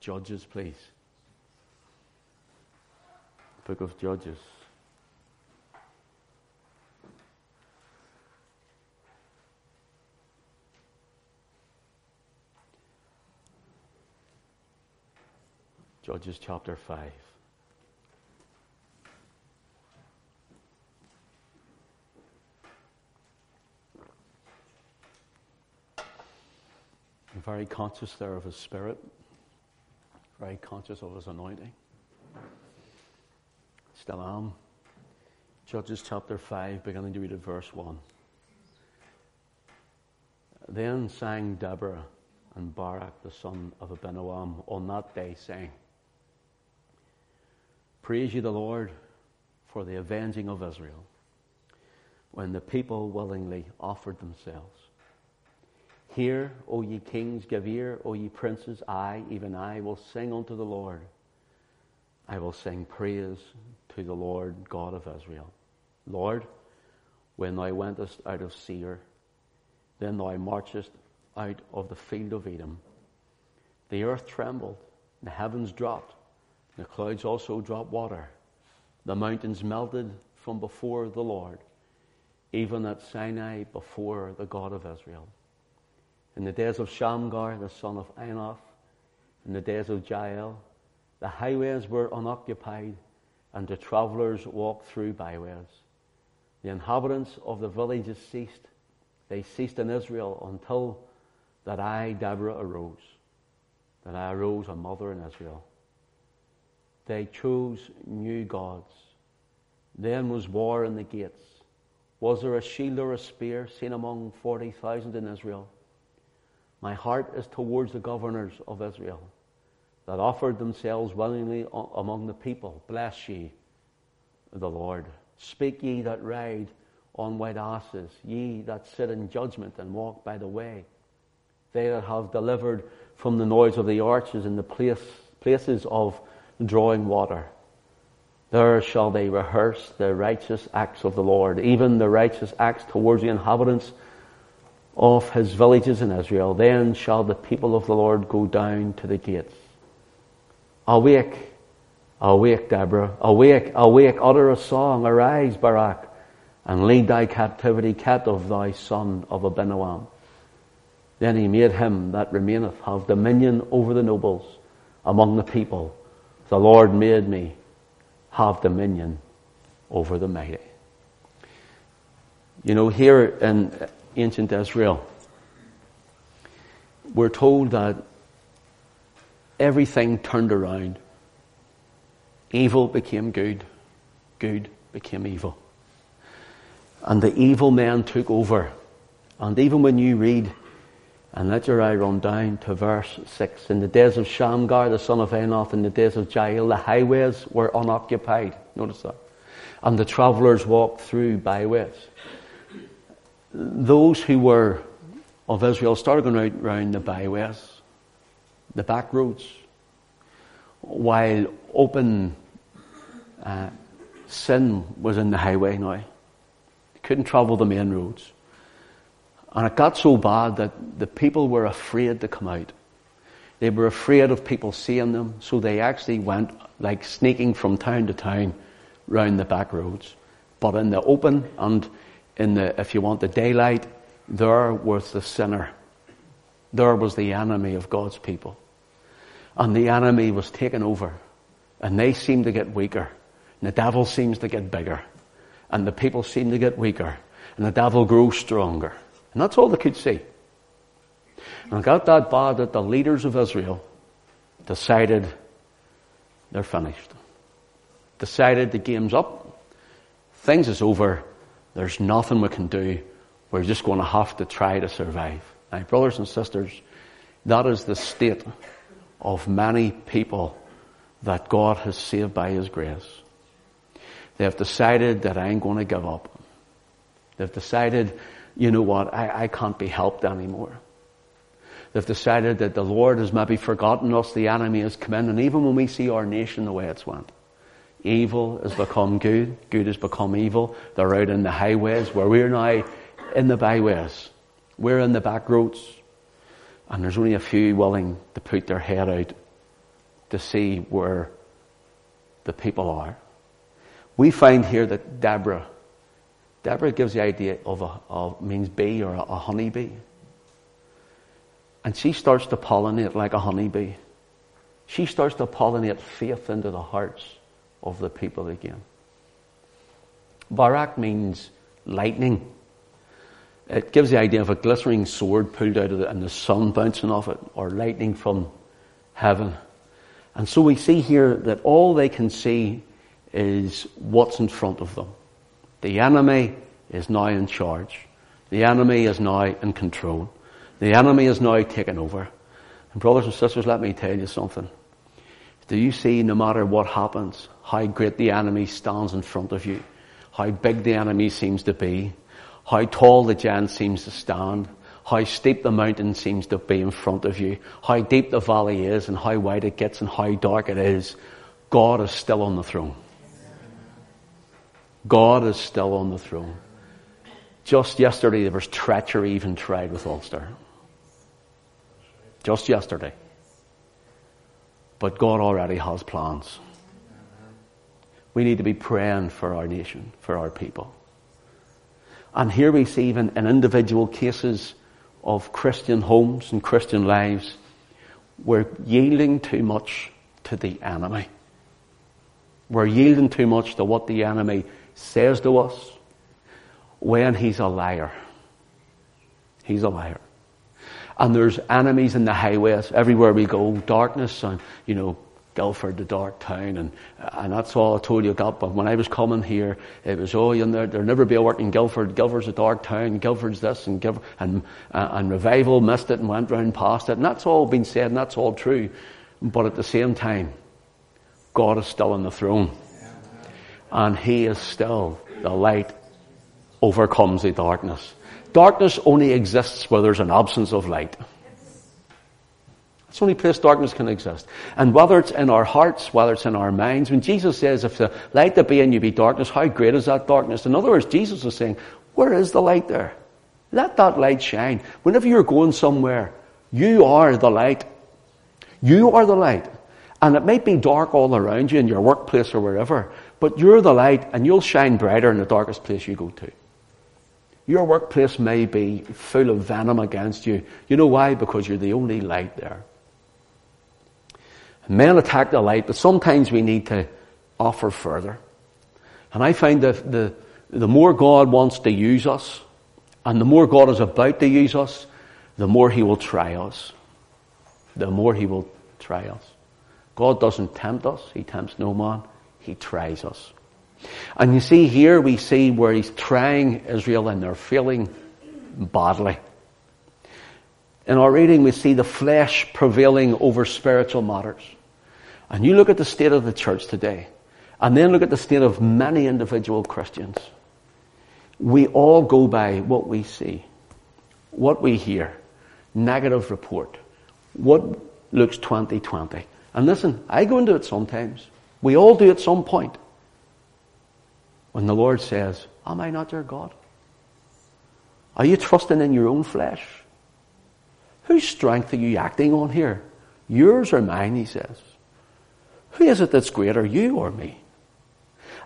Judges, please. Book of Judges. Judges chapter 5. I'm very conscious there of his spirit, very conscious of his anointing. Still am. Judges chapter 5, beginning to read at verse 1. Then sang Deborah and Barak the son of Abinoam on that day, saying, Praise ye the Lord for the avenging of Israel, when the people willingly offered themselves. Hear, O ye kings, give ear, O ye princes, I, even I, will sing unto the Lord. I will sing praise to the Lord God of Israel. Lord, when thou wentest out of Seir, then thou marchest out of the field of Edom. The earth trembled, the heavens dropped, the clouds also dropped water. The mountains melted from before the Lord, even at Sinai before the God of Israel. In the days of Shamgar, the son of Anath, in the days of Jael, the highways were unoccupied, and the travellers walked through byways. The inhabitants of the villages ceased. They ceased in Israel until that I, Deborah, arose, that I arose a mother in Israel. They chose new gods. Then was war in the gates. Was there a shield or a spear seen among 40,000 in Israel? My heart is towards the governors of Israel that offered themselves willingly among the people. Bless ye the Lord. Speak ye that ride on white asses, ye that sit in judgment and walk by the way. They that have delivered from the noise of the arches in the place, places of drawing water. There shall they rehearse the righteous acts of the Lord, even the righteous acts towards the inhabitants of his villages in Israel. Then shall the people of the Lord go down to the gates. Awake, awake, Deborah. Awake, awake, utter a song. Arise, Barak, and lead thy captivity captive, thy son of Abinoam. Then he made him that remaineth have dominion over the nobles among the people. The Lord made me have dominion over the mighty. You know, here in ancient Israel, we're told that everything turned around. Evil became good, good became evil. And the evil men took over. And even when you read, and let your eye run down to verse 6. In the days of Shamgar, the son of Anath, in the days of Jael, the highways were unoccupied. Notice that. And the travellers walked through byways those who were of Israel started going out around the byways, the back roads, while open uh, sin was in the highway now. They couldn't travel the main roads. And it got so bad that the people were afraid to come out. They were afraid of people seeing them, so they actually went like sneaking from town to town round the back roads. But in the open and in the, if you want, the daylight, there was the sinner. There was the enemy of God's people. And the enemy was taken over. And they seemed to get weaker. And the devil seems to get bigger. And the people seem to get weaker. And the devil grew stronger. And that's all they could see. And it got that bad that the leaders of Israel decided they're finished. Decided the game's up. Things is over. There's nothing we can do. We're just going to have to try to survive. Now, brothers and sisters, that is the state of many people that God has saved by His grace. They have decided that I ain't going to give up. They've decided, you know what, I, I can't be helped anymore. They've decided that the Lord has maybe forgotten us, the enemy has come in, and even when we see our nation the way it's went, Evil has become good. Good has become evil. They're out in the highways where we're now in the byways. We're in the back roads. And there's only a few willing to put their head out to see where the people are. We find here that Deborah, Deborah gives the idea of a, of, means bee or a, a honeybee. And she starts to pollinate like a honeybee. She starts to pollinate faith into the hearts of the people again. Barak means lightning. It gives the idea of a glittering sword pulled out of it and the sun bouncing off it, or lightning from heaven. And so we see here that all they can see is what's in front of them. The enemy is now in charge. The enemy is now in control. The enemy is now taken over. And brothers and sisters, let me tell you something. Do you see, no matter what happens, how great the enemy stands in front of you, how big the enemy seems to be, how tall the giant seems to stand, how steep the mountain seems to be in front of you, how deep the valley is and how wide it gets and how dark it is, God is still on the throne. God is still on the throne. Just yesterday there was treachery even tried with Ulster. Just yesterday. But God already has plans. We need to be praying for our nation, for our people. And here we see even in individual cases of Christian homes and Christian lives, we're yielding too much to the enemy. We're yielding too much to what the enemy says to us when he's a liar. He's a liar. And there's enemies in the highways everywhere we go, darkness and, you know, Guildford, the dark town, and and that's all I told you about. But when I was coming here, it was oh, you know, there'll never be a work in Guildford. Guildford's a dark town. Guildford's this, and Guildford, and uh, and revival missed it and went round past it, and that's all been said, and that's all true. But at the same time, God is still on the throne, and He is still the light overcomes the darkness. Darkness only exists where there's an absence of light. It's the only place darkness can exist. And whether it's in our hearts, whether it's in our minds, when Jesus says, if the light that be in you be darkness, how great is that darkness? In other words, Jesus is saying, where is the light there? Let that light shine. Whenever you're going somewhere, you are the light. You are the light. And it might be dark all around you in your workplace or wherever, but you're the light and you'll shine brighter in the darkest place you go to. Your workplace may be full of venom against you. You know why? Because you're the only light there. Men attack the light, but sometimes we need to offer further. And I find that the, the more God wants to use us, and the more God is about to use us, the more He will try us. The more He will try us. God doesn't tempt us, He tempts no man, He tries us. And you see here, we see where He's trying Israel and they're feeling badly. In our reading, we see the flesh prevailing over spiritual matters. And you look at the state of the church today, and then look at the state of many individual Christians. We all go by what we see, what we hear, negative report, what looks 2020. And listen, I go into it sometimes. We all do at some point. When the Lord says, Am I not your God? Are you trusting in your own flesh? Whose strength are you acting on here? Yours or mine, he says. Who is it that's greater, you or me?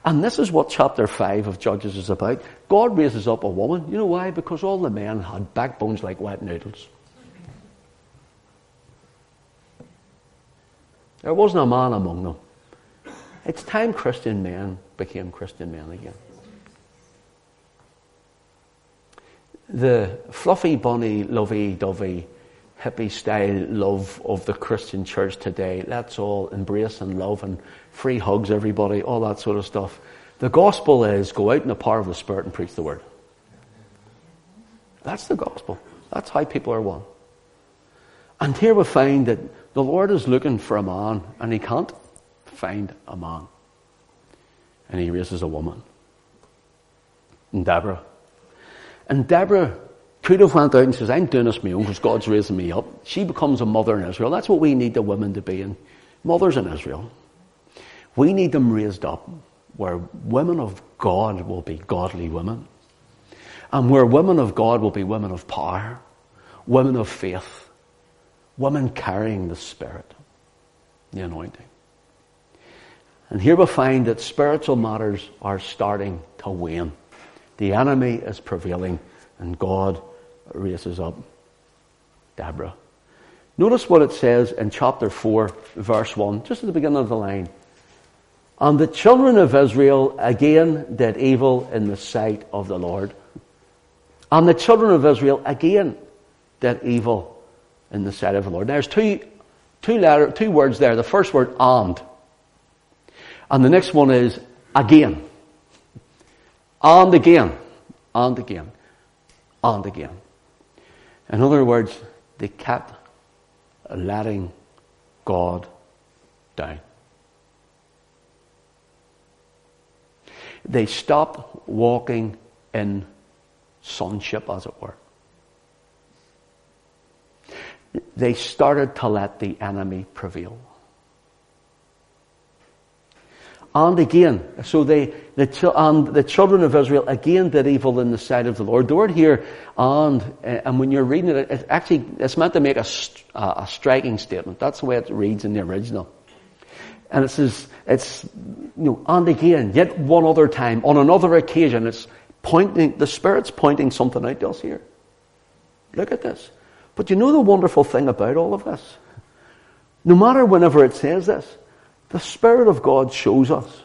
And this is what chapter 5 of Judges is about. God raises up a woman. You know why? Because all the men had backbones like wet noodles. There wasn't a man among them. It's time Christian men became Christian men again. The fluffy, bunny, lovey, dovey hippie style love of the Christian church today. Let's all embrace and love and free hugs everybody, all that sort of stuff. The gospel is go out in the power of the Spirit and preach the word. That's the gospel. That's how people are won. And here we find that the Lord is looking for a man and he can't find a man. And he raises a woman. And Deborah. And Deborah could have went out and says, I'm doing this my own because God's raising me up. She becomes a mother in Israel. That's what we need the women to be in. Mothers in Israel. We need them raised up where women of God will be godly women. And where women of God will be women of power, women of faith, women carrying the Spirit. the anointing. And here we find that spiritual matters are starting to wane. The enemy is prevailing, and God raises up Deborah. Notice what it says in chapter 4, verse 1, just at the beginning of the line. And the children of Israel again did evil in the sight of the Lord. And the children of Israel again did evil in the sight of the Lord. There's two, two, letter, two words there. The first word, and. And the next one is again. And again. And again. And again. In other words, they kept letting God down. They stopped walking in sonship, as it were. They started to let the enemy prevail. And again, so they, the, and the children of Israel again did evil in the sight of the Lord. The word here, and, uh, and when you're reading it, it actually, it's meant to make a, a striking statement. That's the way it reads in the original. And it says, it's, you know, and again, yet one other time, on another occasion, it's pointing, the Spirit's pointing something out to us here. Look at this. But you know the wonderful thing about all of this? No matter whenever it says this, the Spirit of God shows us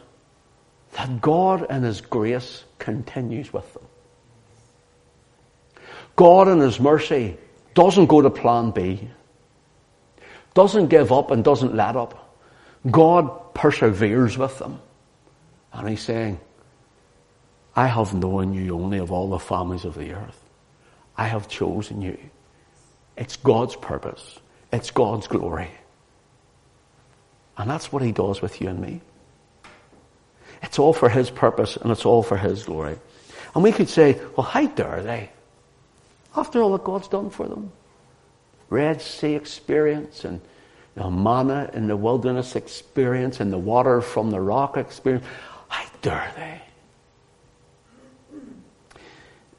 that God in His grace continues with them. God in His mercy doesn't go to plan B, doesn't give up and doesn't let up. God perseveres with them. And He's saying, I have known you only of all the families of the earth. I have chosen you. It's God's purpose. It's God's glory. And that's what he does with you and me. It's all for his purpose and it's all for his glory. And we could say, well, how dare they? After all that God's done for them. Red Sea experience and the manna in the wilderness experience and the water from the rock experience. How dare they?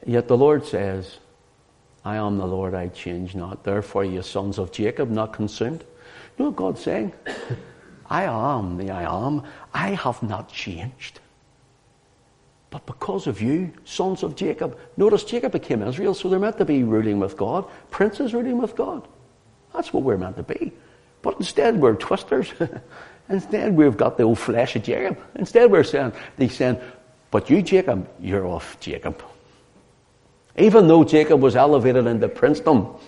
Yet the Lord says, I am the Lord, I change not. Therefore, ye sons of Jacob, not consumed. You know what God's saying? I am the I am. I have not changed. But because of you, sons of Jacob, notice Jacob became Israel, so they're meant to be ruling with God, princes ruling with God. That's what we're meant to be. But instead we're twisters. instead we've got the old flesh of Jacob. Instead we're saying, they saying, but you Jacob, you're off Jacob. Even though Jacob was elevated into princedom,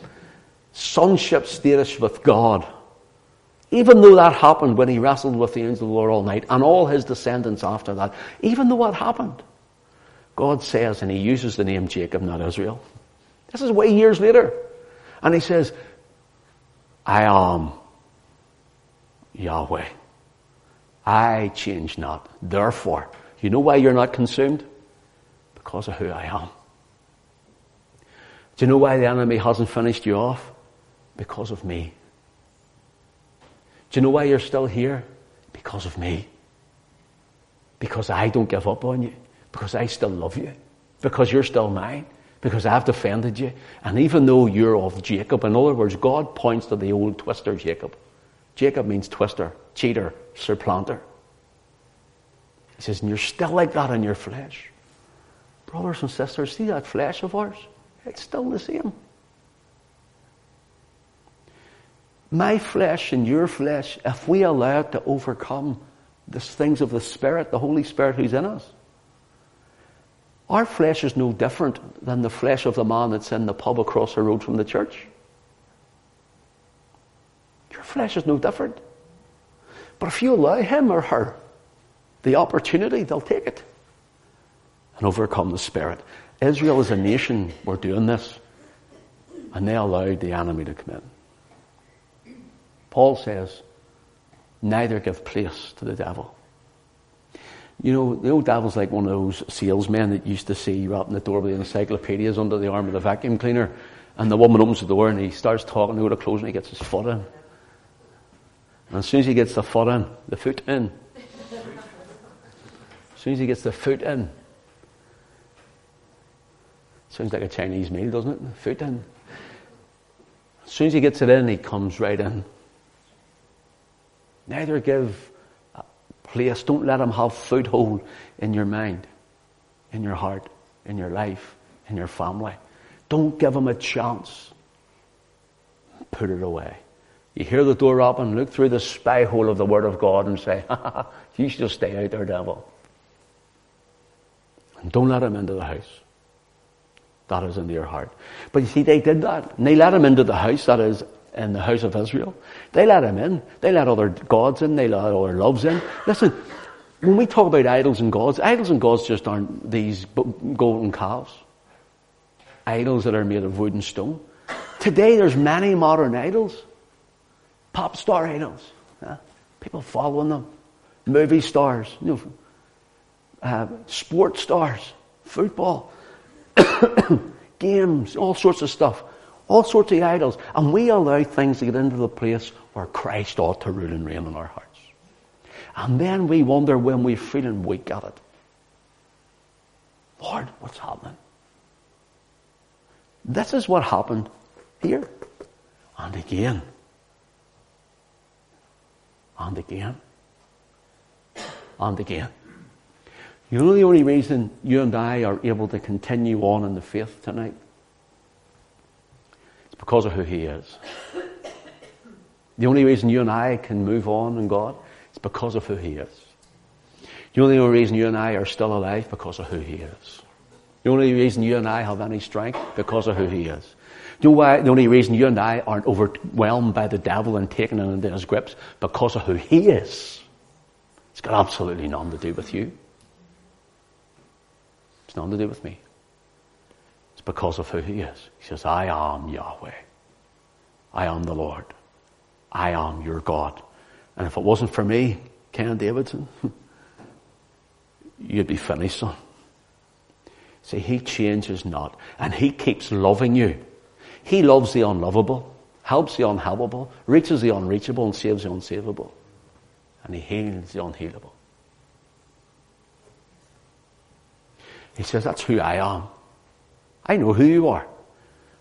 sonship status with God, even though that happened when he wrestled with the angel of the Lord all night and all his descendants after that, even though what happened, God says, and he uses the name Jacob, not Israel. This is way years later. And he says, I am Yahweh. I change not. Therefore, you know why you're not consumed? Because of who I am. Do you know why the enemy hasn't finished you off? Because of me. Do you know why you're still here? Because of me. Because I don't give up on you. Because I still love you. Because you're still mine. Because I've defended you. And even though you're of Jacob, in other words, God points to the old twister Jacob. Jacob means twister, cheater, supplanter. He says, and you're still like that in your flesh. Brothers and sisters, see that flesh of ours? It's still the same. My flesh and your flesh, if we allow it to overcome the things of the Spirit, the Holy Spirit who's in us, our flesh is no different than the flesh of the man that's in the pub across the road from the church. Your flesh is no different. But if you allow him or her the opportunity, they'll take it and overcome the Spirit. Israel as a nation were doing this, and they allowed the enemy to come in. Paul says, neither give place to the devil. You know, the old devil's like one of those salesmen that used to see in the door with the encyclopedias under the arm of the vacuum cleaner, and the woman opens the door and he starts talking, to her close and he gets his foot in. And as soon as he gets the foot in, the foot in, as soon as he gets the foot in, sounds like a Chinese meal, doesn't it? Foot in. As soon as he gets it in, he comes right in. Neither give uh, place. Don't let them have foothold in your mind, in your heart, in your life, in your family. Don't give them a chance. Put it away. You hear the door open, look through the spy hole of the Word of God and say, ha, ha, ha, you should stay out there, devil. And don't let him into the house. That is into your heart. But you see, they did that. And they let him into the house, that is, in the house of Israel. They let him in. They let other gods in. They let other loves in. Listen, when we talk about idols and gods, idols and gods just aren't these golden calves. Idols that are made of wood and stone. Today there's many modern idols. Pop star idols. People following them. Movie stars. You know, uh, sports stars. Football. Games. All sorts of stuff. All sorts of idols. And we allow things to get into the place where Christ ought to rule and reign in our hearts. And then we wonder when we're feeling weak at it. Lord, what's happening? This is what happened here. And again. And again. And again. You know the only reason you and I are able to continue on in the faith tonight? Because of who He is. The only reason you and I can move on in God is because of who He is. The only reason you and I are still alive because of who He is. The only reason you and I have any strength because of who He is. Do You know why? The only reason you and I aren't overwhelmed by the devil and taken into his grips because of who He is. It's got absolutely nothing to do with you. It's nothing to do with me. Because of who He is. He says, I am Yahweh. I am the Lord. I am your God. And if it wasn't for me, Ken Davidson, you'd be finished, son. See, he changes not. And he keeps loving you. He loves the unlovable, helps the unhelpable, reaches the unreachable, and saves the unsavable. And he heals the unhealable. He says, That's who I am. I know who you are.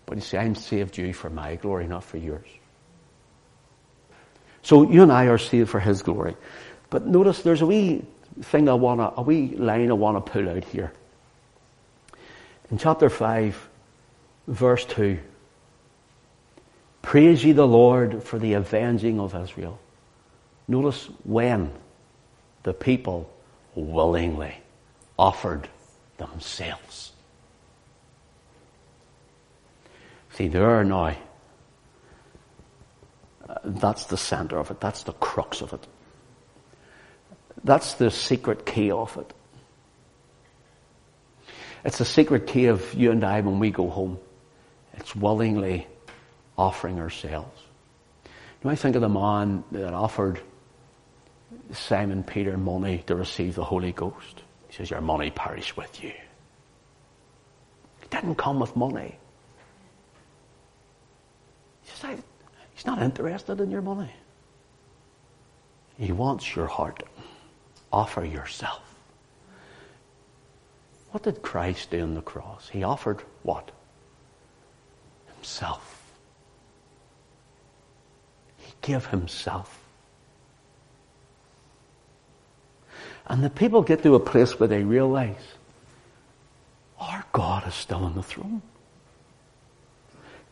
But he says, I'm saved you for my glory, not for yours. So you and I are saved for His glory. But notice there's a wee thing I want to, a wee line I want to pull out here. In chapter 5, verse 2. Praise ye the Lord for the avenging of Israel. Notice when the people willingly offered themselves. See, there now uh, that's the center of it. That's the crux of it. That's the secret key of it. It's the secret key of you and I when we go home. It's willingly offering ourselves. You might think of the man that offered Simon Peter money to receive the Holy Ghost. He says, Your money perish with you. It didn't come with money. He says, He's not interested in your money. He wants your heart. Offer yourself. What did Christ do on the cross? He offered what? Himself. He gave himself. And the people get to a place where they realize our God is still on the throne.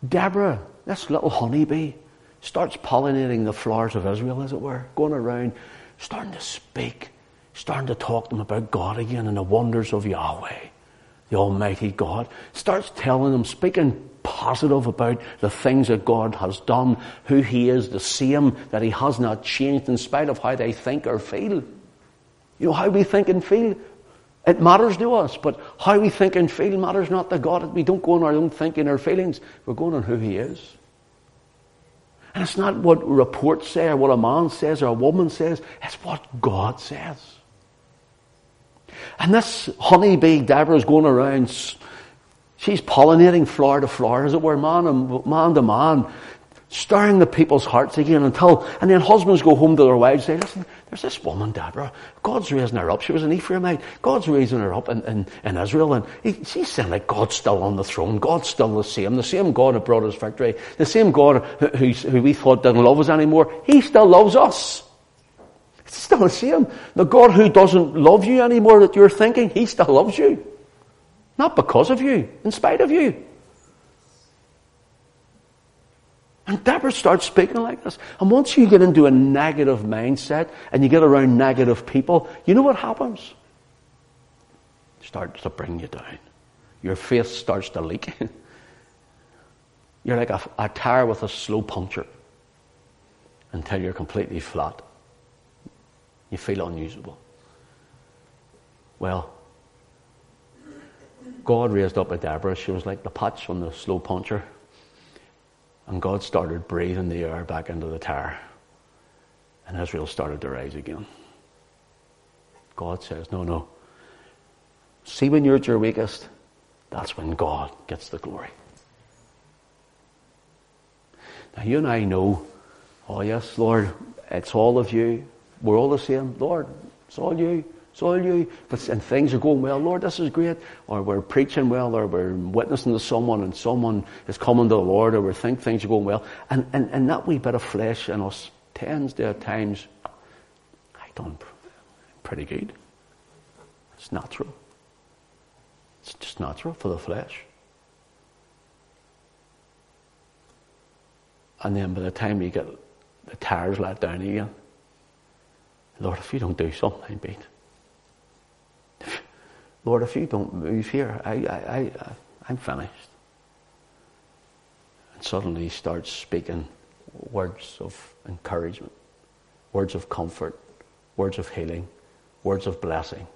Deborah, this little honeybee, starts pollinating the flowers of Israel, as it were, going around, starting to speak, starting to talk to them about God again and the wonders of Yahweh, the Almighty God. Starts telling them, speaking positive about the things that God has done, who He is, the same, that He has not changed in spite of how they think or feel. You know, how we think and feel, it matters to us, but how we think and feel matters not to God. We don't go on our own thinking or feelings. We're going on who He is. And it's not what reports say or what a man says or a woman says. It's what God says. And this honeybee Deborah is going around. She's pollinating flower to flower, as it were, man, and, man to man stirring the people's hearts again until, and then husbands go home to their wives and say, listen, there's this woman, Deborah. God's raising her up. She was an Ephraimite. God's raising her up in, in, in Israel. And he, she's saying like God's still on the throne. God's still the same. The same God who brought us victory. The same God who, who we thought didn't love us anymore. He still loves us. It's still the same. The God who doesn't love you anymore that you're thinking, He still loves you. Not because of you, in spite of you. And Deborah starts speaking like this. And once you get into a negative mindset and you get around negative people, you know what happens? It starts to bring you down. Your faith starts to leak. You're like a, a tire with a slow puncture until you're completely flat. You feel unusable. Well, God raised up a Deborah. She was like the patch on the slow puncture. And God started breathing the air back into the tire. And Israel started to rise again. God says, no, no. See when you're at your weakest, that's when God gets the glory. Now you and I know, oh yes, Lord, it's all of you. We're all the same. Lord, it's all you. It's all you. And things are going well. Lord, this is great. Or we're preaching well, or we're witnessing to someone, and someone is coming to the Lord, or we think things are going well. And, and, and that wee bit of flesh in us tends to at times, I done pretty good. It's natural. It's just natural for the flesh. And then by the time you get the tires let down again, Lord, if you don't do something, I'm beat. Lord, if you don't move here, I, I, I, I'm finished. And suddenly he starts speaking words of encouragement, words of comfort, words of healing, words of blessing,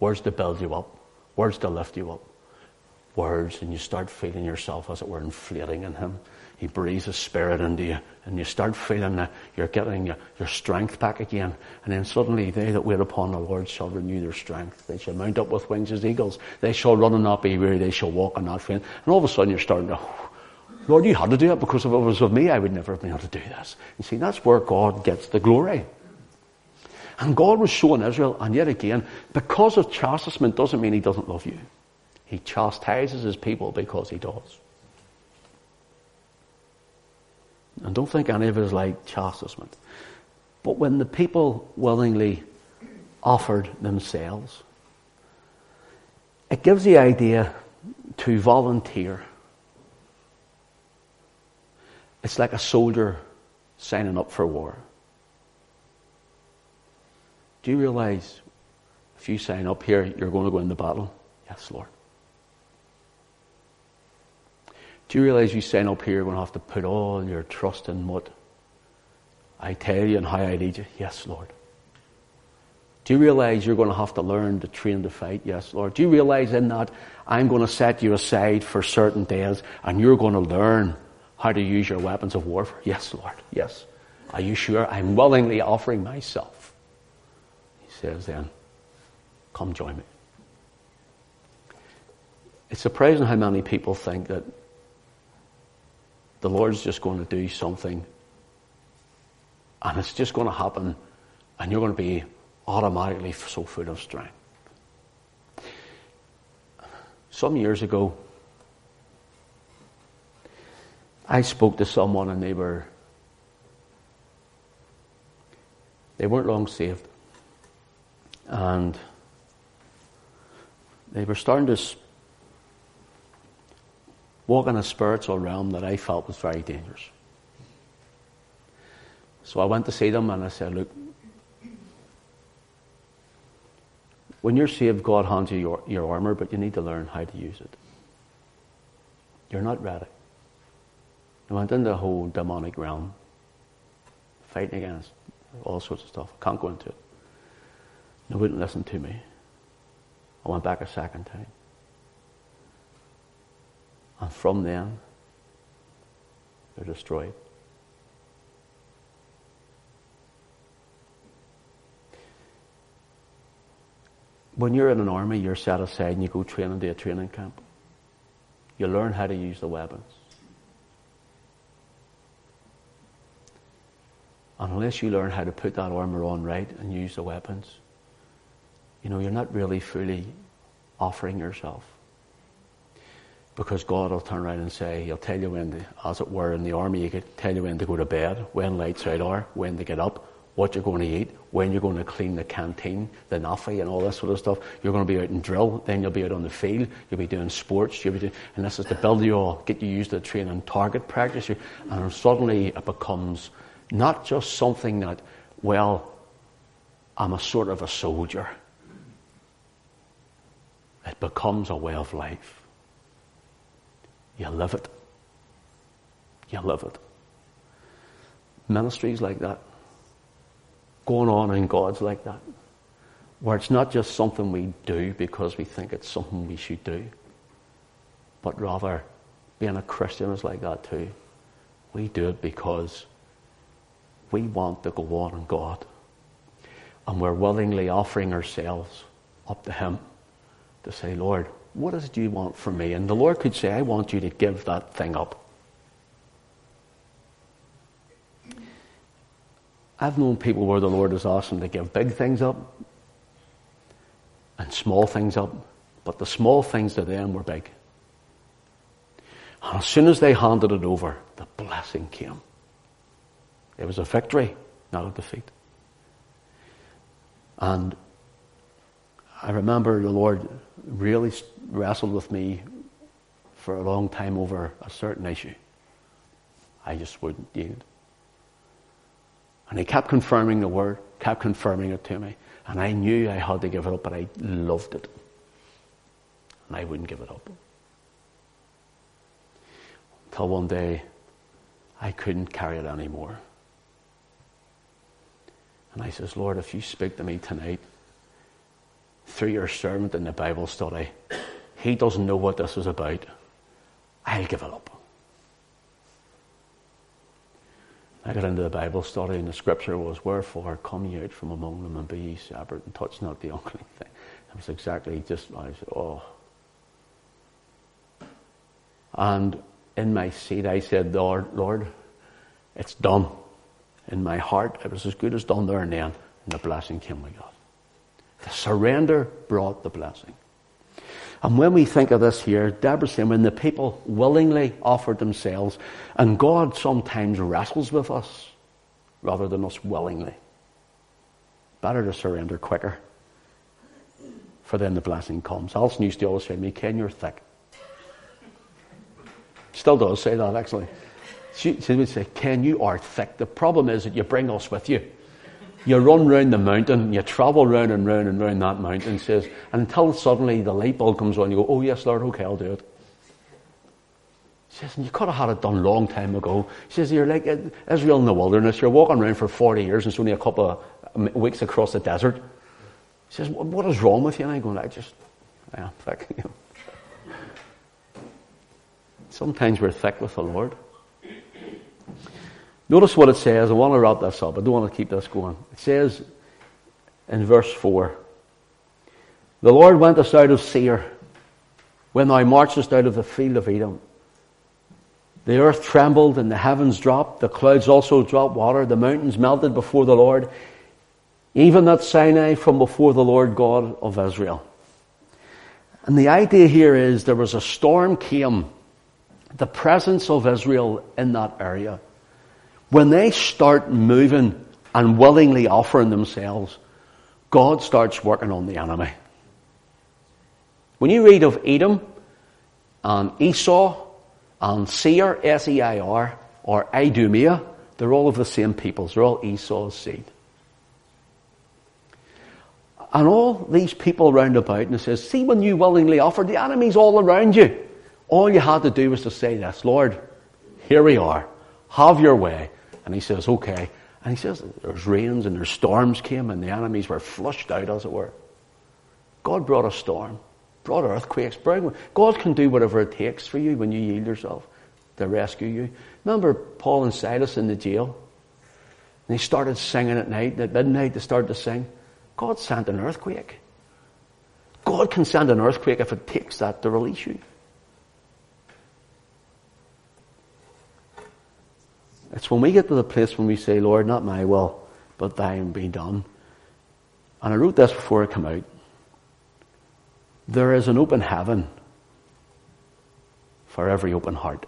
words to build you up, words to lift you up, words, and you start feeling yourself, as it were, inflating in him he breathes His Spirit into you, and you start feeling that you're getting your, your strength back again. And then suddenly, they that wait upon the Lord shall renew their strength. They shall mount up with wings as eagles. They shall run and not be weary. They shall walk and not faint. And all of a sudden, you're starting to, Lord, you had to do it because if it was of me, I would never have been able to do this. You see, that's where God gets the glory. And God was showing Israel, and yet again, because of chastisement doesn't mean He doesn't love you. He chastises His people because He does. And don't think any of it is like chastisement. But when the people willingly offered themselves, it gives the idea to volunteer. It's like a soldier signing up for war. Do you realize if you sign up here, you're going to go into battle? Yes, Lord. Do you realize you sign up here, you're going to have to put all your trust in what I tell you and how I lead you? Yes, Lord. Do you realize you're going to have to learn to train to fight? Yes, Lord. Do you realize in that I'm going to set you aside for certain days and you're going to learn how to use your weapons of warfare? Yes, Lord. Yes. Are you sure? I'm willingly offering myself. He says then, come join me. It's surprising how many people think that the Lord's just going to do something and it's just going to happen and you're going to be automatically so full of strength. Some years ago, I spoke to someone and they were they weren't long saved. And they were starting to walk in a spiritual realm that I felt was very dangerous. So I went to see them and I said, Look, when you're saved, God hands you your, your armor, but you need to learn how to use it. You're not ready. I went into the whole demonic realm, fighting against all sorts of stuff. I can't go into it. They wouldn't listen to me. I went back a second time. And from them, they're destroyed. When you're in an army, you're set aside and you go train into a training camp. You learn how to use the weapons. Unless you learn how to put that armor on right and use the weapons, you know, you're not really fully offering yourself. Because God will turn around and say, He'll tell you when, to, as it were, in the army, He could tell you when to go to bed, when lights out are, when to get up, what you're going to eat, when you're going to clean the canteen, the NAAFI and all this sort of stuff. You're going to be out in drill, then you'll be out on the field, you'll be doing sports, you'll be doing, and this is to build you all, get you used to training target practice, and suddenly it becomes not just something that, well, I'm a sort of a soldier. It becomes a way of life. You live it. You live it. Ministries like that, going on in God's like that, where it's not just something we do because we think it's something we should do, but rather being a Christian is like that too. We do it because we want to go on in God. And we're willingly offering ourselves up to Him to say, Lord, what is it you want from me? And the Lord could say, I want you to give that thing up. I've known people where the Lord has asked them to give big things up and small things up, but the small things to them were big. And as soon as they handed it over, the blessing came. It was a victory, not a defeat. And I remember the Lord really wrestled with me for a long time over a certain issue. I just wouldn't yield. And he kept confirming the word, kept confirming it to me. And I knew I had to give it up, but I loved it. And I wouldn't give it up. Until one day, I couldn't carry it anymore. And I says, Lord, if you speak to me tonight, through your servant in the Bible study, he doesn't know what this is about. I'll give it up. I got into the Bible study, and the scripture was, Wherefore come ye out from among them and be ye separate and touch not the unclean thing. It was exactly just, I said, Oh. And in my seat, I said, Lord, Lord, it's done. In my heart, it was as good as done there and then, and the blessing came with God. The surrender brought the blessing. And when we think of this here, Deborah saying, when the people willingly offered themselves, and God sometimes wrestles with us rather than us willingly. Better to surrender quicker. For then the blessing comes. Alison used to always say to me, Ken, you're thick. Still does say that, actually. She, she would say, Ken, you are thick. The problem is that you bring us with you you run round the mountain, you travel round and round and round that mountain, says, until suddenly the light bulb comes on, you go, oh yes, Lord, okay, I'll do it. He says, you could have had it done a long time ago. He says, you're like uh, Israel in the wilderness, you're walking around for 40 years and it's only a couple of um, weeks across the desert. He says, what is wrong with you? And I go, I just, I am thick. Sometimes we're thick with the Lord. Notice what it says. I want to wrap this up. I don't want to keep this going. It says in verse 4 The Lord went us out of Seir when thou marchest out of the field of Edom. The earth trembled and the heavens dropped. The clouds also dropped water. The mountains melted before the Lord. Even that Sinai from before the Lord God of Israel. And the idea here is there was a storm came. The presence of Israel in that area. When they start moving and willingly offering themselves, God starts working on the enemy. When you read of Edom and Esau and Seir, S-E-I-R, or Idumea, they're all of the same peoples. They're all Esau's seed. And all these people round about, and it says, see when you willingly offered, the enemy's all around you. All you had to do was to say this, Lord, here we are. Have your way. And he says, okay. And he says, there's rains and there's storms came and the enemies were flushed out, as it were. God brought a storm, brought earthquakes. Brought... God can do whatever it takes for you when you yield yourself to rescue you. Remember Paul and Silas in the jail? And they started singing at night. At midnight, they started to sing. God sent an earthquake. God can send an earthquake if it takes that to release you. It's when we get to the place when we say, Lord, not my will, but thine be done. And I wrote this before I come out. There is an open heaven for every open heart.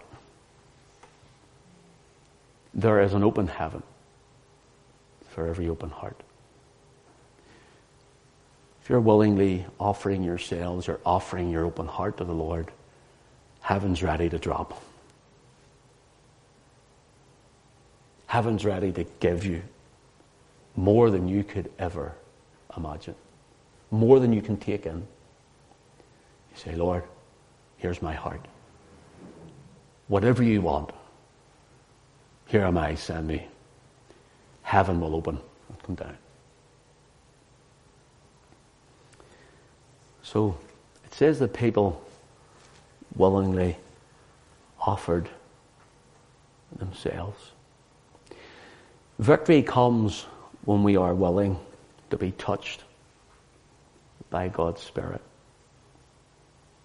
There is an open heaven for every open heart. If you're willingly offering yourselves or offering your open heart to the Lord, heaven's ready to drop. Heaven's ready to give you more than you could ever imagine, more than you can take in. You say, Lord, here's my heart. Whatever you want, here am I, send me. Heaven will open and come down. So it says that people willingly offered themselves. Victory comes when we are willing to be touched by God's Spirit.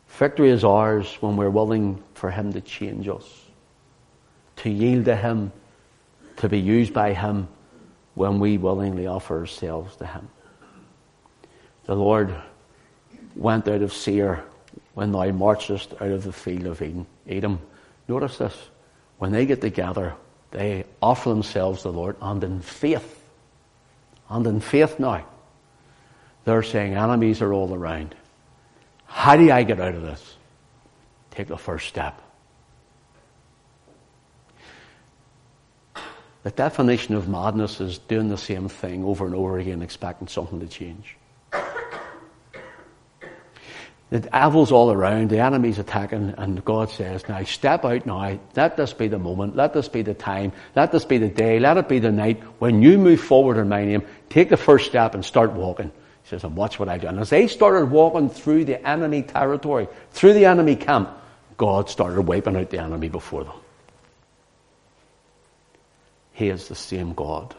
Victory is ours when we're willing for Him to change us, to yield to Him, to be used by Him when we willingly offer ourselves to Him. The Lord went out of Seir when thou marchest out of the field of Eden. Edom. Notice this. When they get together, they offer themselves to the Lord and in faith. And in faith now, they're saying enemies are all around. How do I get out of this? Take the first step. The definition of madness is doing the same thing over and over again, expecting something to change. The devil's all around, the enemy's attacking, and God says, now step out now, let this be the moment, let this be the time, let this be the day, let it be the night. When you move forward in my name, take the first step and start walking. He says, and watch what I do. And as they started walking through the enemy territory, through the enemy camp, God started wiping out the enemy before them. He is the same God.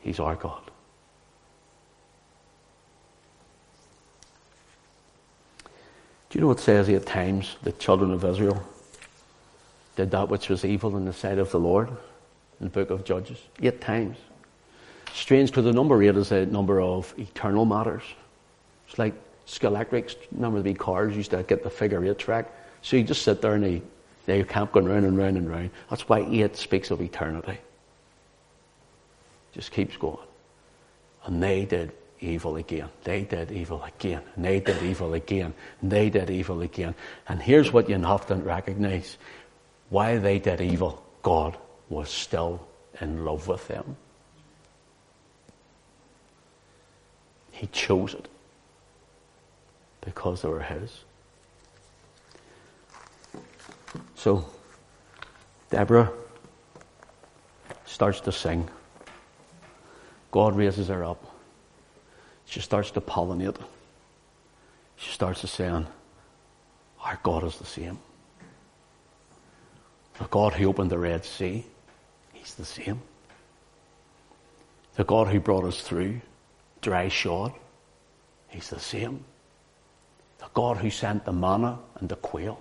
He's our God. Do you know what says eight times the children of Israel did that which was evil in the sight of the Lord in the book of Judges? Eight times. Strange because the number eight is a number of eternal matters. It's like Scalextric, remember the big cars used to get the figure eight track. So you just sit there and they, they camp going round and round and round. That's why eight speaks of eternity. Just keeps going. And they did evil again. They did evil again. And they did evil again. And they did evil again. And here's what you to recognize. Why they did evil, God was still in love with them. He chose it because they were His. So, Deborah starts to sing. God raises her up she starts to pollinate. She starts to saying, Our God is the same. The God who opened the Red Sea, He's the same. The God who brought us through dry shod, He's the same. The God who sent the manna and the quail,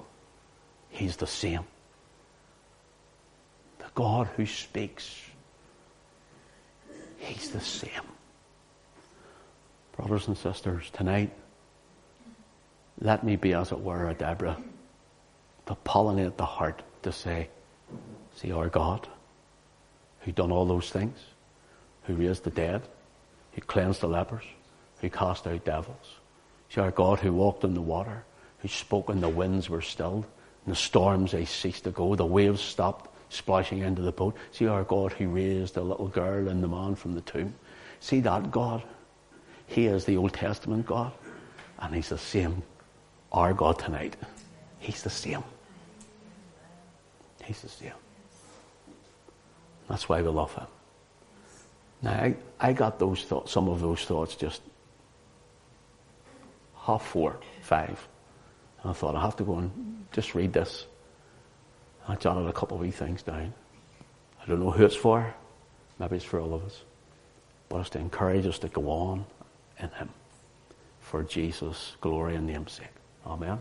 He's the same. The God who speaks, He's the same. Brothers and sisters, tonight, let me be, as it were, a Deborah to pollinate the heart to say, See our God, who done all those things, who raised the dead, who cleansed the lepers, who cast out devils. See our God who walked in the water, who spoke and the winds were stilled, and the storms they ceased to go, the waves stopped splashing into the boat. See our God who raised the little girl and the man from the tomb. See that God he is the Old Testament God, and He's the same, our God tonight. He's the same. He's the same. That's why we love Him. Now, I, I got those thoughts, some of those thoughts just half four, five. And I thought, I have to go and just read this. I jotted a couple of wee things down. I don't know who it's for. Maybe it's for all of us. But it's to encourage us to go on in him for Jesus' glory and namesake. Amen.